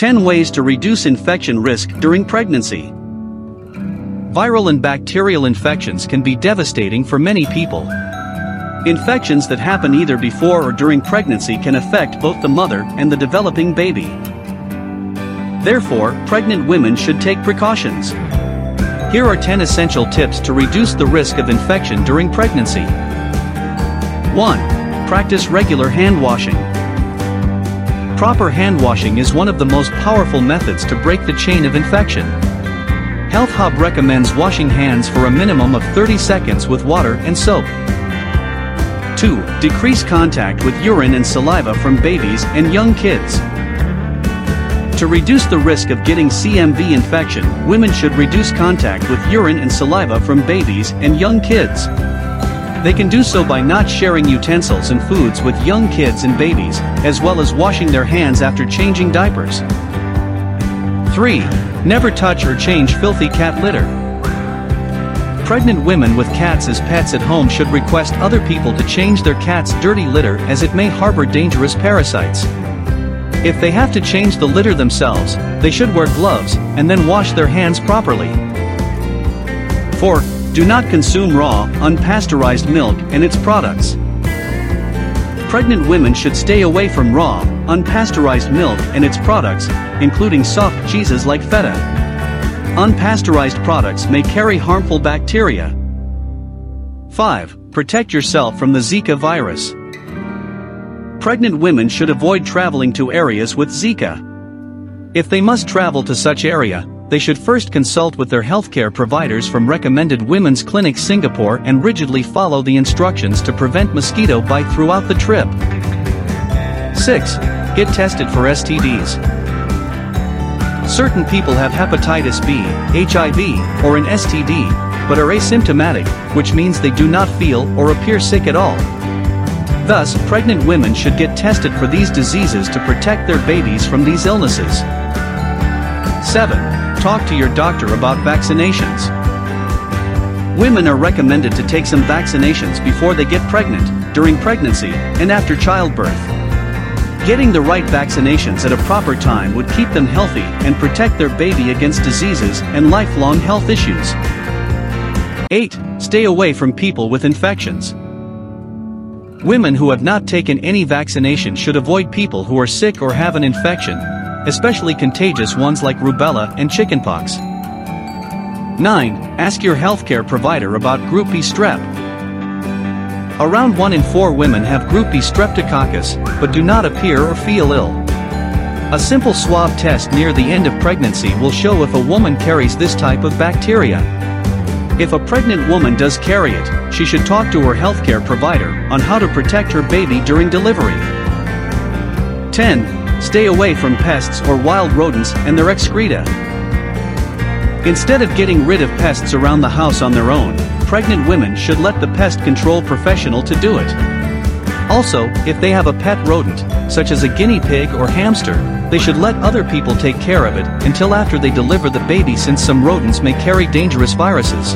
10 Ways to Reduce Infection Risk During Pregnancy. Viral and bacterial infections can be devastating for many people. Infections that happen either before or during pregnancy can affect both the mother and the developing baby. Therefore, pregnant women should take precautions. Here are 10 essential tips to reduce the risk of infection during pregnancy. 1. Practice regular hand washing. Proper hand washing is one of the most powerful methods to break the chain of infection. Health Hub recommends washing hands for a minimum of 30 seconds with water and soap. 2. Decrease contact with urine and saliva from babies and young kids. To reduce the risk of getting CMV infection, women should reduce contact with urine and saliva from babies and young kids. They can do so by not sharing utensils and foods with young kids and babies, as well as washing their hands after changing diapers. 3. Never touch or change filthy cat litter. Pregnant women with cats as pets at home should request other people to change their cat's dirty litter as it may harbor dangerous parasites. If they have to change the litter themselves, they should wear gloves and then wash their hands properly. 4. Do not consume raw, unpasteurized milk and its products. Pregnant women should stay away from raw, unpasteurized milk and its products, including soft cheeses like feta. Unpasteurized products may carry harmful bacteria. 5. Protect yourself from the Zika virus. Pregnant women should avoid traveling to areas with Zika. If they must travel to such area, they should first consult with their healthcare providers from recommended women's clinic Singapore and rigidly follow the instructions to prevent mosquito bite throughout the trip. 6. Get tested for STDs. Certain people have hepatitis B, HIV, or an STD, but are asymptomatic, which means they do not feel or appear sick at all. Thus, pregnant women should get tested for these diseases to protect their babies from these illnesses. 7 talk to your doctor about vaccinations. Women are recommended to take some vaccinations before they get pregnant, during pregnancy, and after childbirth. Getting the right vaccinations at a proper time would keep them healthy and protect their baby against diseases and lifelong health issues. 8. Stay away from people with infections. Women who have not taken any vaccination should avoid people who are sick or have an infection, especially contagious ones like rubella and chickenpox. 9. Ask your healthcare provider about Group B strep. Around 1 in 4 women have Group B streptococcus, but do not appear or feel ill. A simple swab test near the end of pregnancy will show if a woman carries this type of bacteria. If a pregnant woman does carry it, she should talk to her healthcare provider on how to protect her baby during delivery. 10. Stay away from pests or wild rodents and their excreta. Instead of getting rid of pests around the house on their own, pregnant women should let the pest control professional to do it. Also, if they have a pet rodent, such as a guinea pig or hamster, they should let other people take care of it until after they deliver the baby since some rodents may carry dangerous viruses.